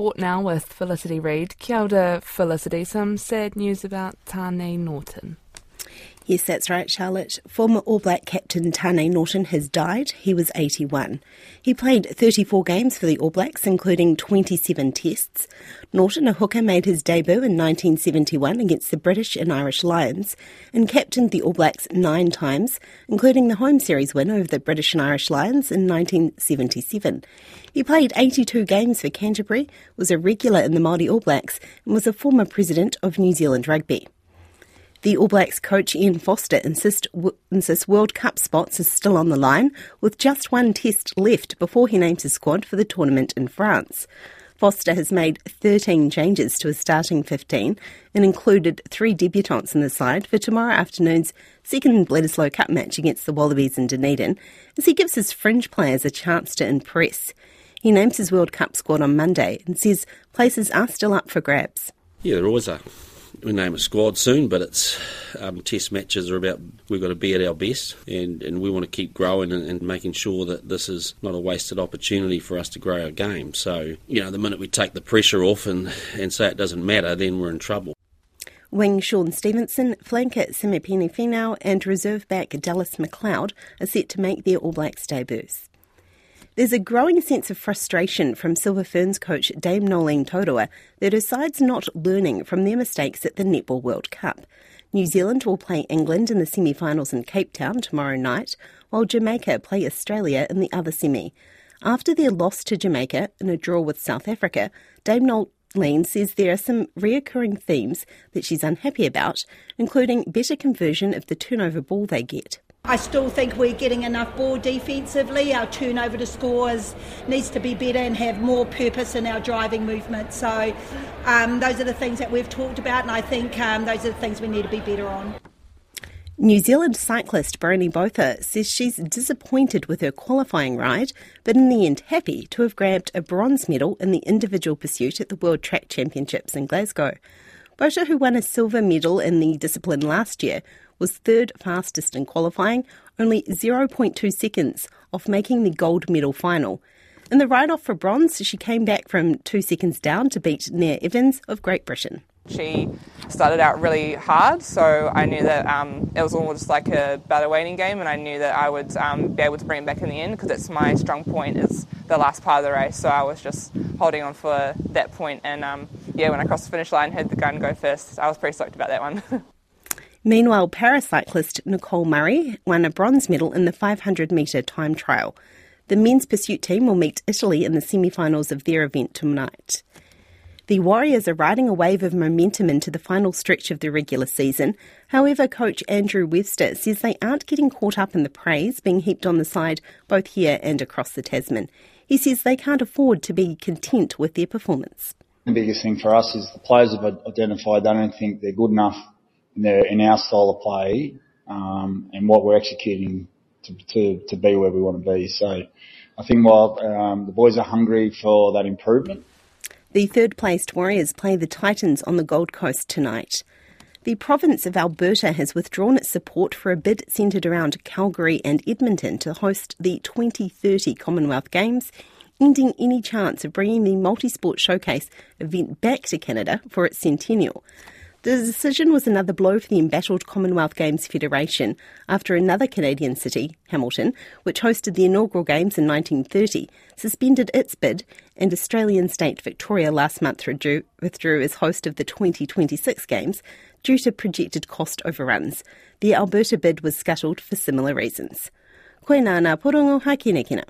sport now with Felicity Reid. Kia ora, Felicity. Some sad news about Tane Norton. Yes, that's right, Charlotte. Former All Black captain Tane Norton has died. He was 81. He played 34 games for the All Blacks, including 27 tests. Norton, a hooker, made his debut in 1971 against the British and Irish Lions and captained the All Blacks nine times, including the home series win over the British and Irish Lions in 1977. He played 82 games for Canterbury, was a regular in the Māori All Blacks, and was a former president of New Zealand Rugby. The All Blacks coach Ian Foster insist, w- insists World Cup spots are still on the line, with just one test left before he names his squad for the tournament in France. Foster has made 13 changes to his starting 15 and included three debutants in the side for tomorrow afternoon's second Bledisloe Cup match against the Wallabies in Dunedin, as he gives his fringe players a chance to impress. He names his World Cup squad on Monday and says places are still up for grabs. Yeah, there always are we name a squad soon, but it's um, test matches are about we've got to be at our best, and, and we want to keep growing and, and, making sure that this is not a wasted opportunity for us to grow our game. So you know, the minute we take the pressure off and and say it doesn't matter, then we're in trouble. Wing Shaun Stevenson, flanker Samipeni Finau, and reserve back Dallas McLeod are set to make their All Blacks debuts. There's a growing sense of frustration from Silver Ferns coach Dame Noeline Taurua that her side's not learning from their mistakes at the Netball World Cup. New Zealand will play England in the semi finals in Cape Town tomorrow night, while Jamaica play Australia in the other semi. After their loss to Jamaica in a draw with South Africa, Dame Noeline says there are some reoccurring themes that she's unhappy about, including better conversion of the turnover ball they get. I still think we're getting enough ball defensively. Our turnover to scores needs to be better and have more purpose in our driving movement. So, um, those are the things that we've talked about, and I think um, those are the things we need to be better on. New Zealand cyclist Bryony Botha says she's disappointed with her qualifying ride, but in the end happy to have grabbed a bronze medal in the individual pursuit at the World Track Championships in Glasgow. Botha, who won a silver medal in the discipline last year, was third fastest in qualifying, only 0.2 seconds off making the gold medal final. In the ride off for bronze, she came back from two seconds down to beat Neah Evans of Great Britain. She started out really hard, so I knew that um, it was almost like a battle waiting game, and I knew that I would um, be able to bring it back in the end because it's my strong point is the last part of the race. So I was just holding on for that point, and um, yeah, when I crossed the finish line, had the gun go first. I was pretty stoked about that one. Meanwhile, paracyclist Nicole Murray won a bronze medal in the 500 metre time trial. The men's pursuit team will meet Italy in the semi finals of their event tonight. The Warriors are riding a wave of momentum into the final stretch of the regular season. However, coach Andrew Webster says they aren't getting caught up in the praise being heaped on the side both here and across the Tasman. He says they can't afford to be content with their performance. The biggest thing for us is the players have identified they don't think they're good enough in, in our style of play um, and what we're executing to, to, to be where we want to be. So I think while um, the boys are hungry for that improvement. The third placed Warriors play the Titans on the Gold Coast tonight. The province of Alberta has withdrawn its support for a bid centred around Calgary and Edmonton to host the 2030 Commonwealth Games, ending any chance of bringing the multi-sport showcase event back to Canada for its centennial. The decision was another blow for the embattled Commonwealth Games Federation after another Canadian city, Hamilton, which hosted the inaugural Games in 1930, suspended its bid, and Australian state Victoria last month withdrew, withdrew as host of the 2026 Games due to projected cost overruns. The Alberta bid was scuttled for similar reasons. Koe nāna porongo ha kina kina.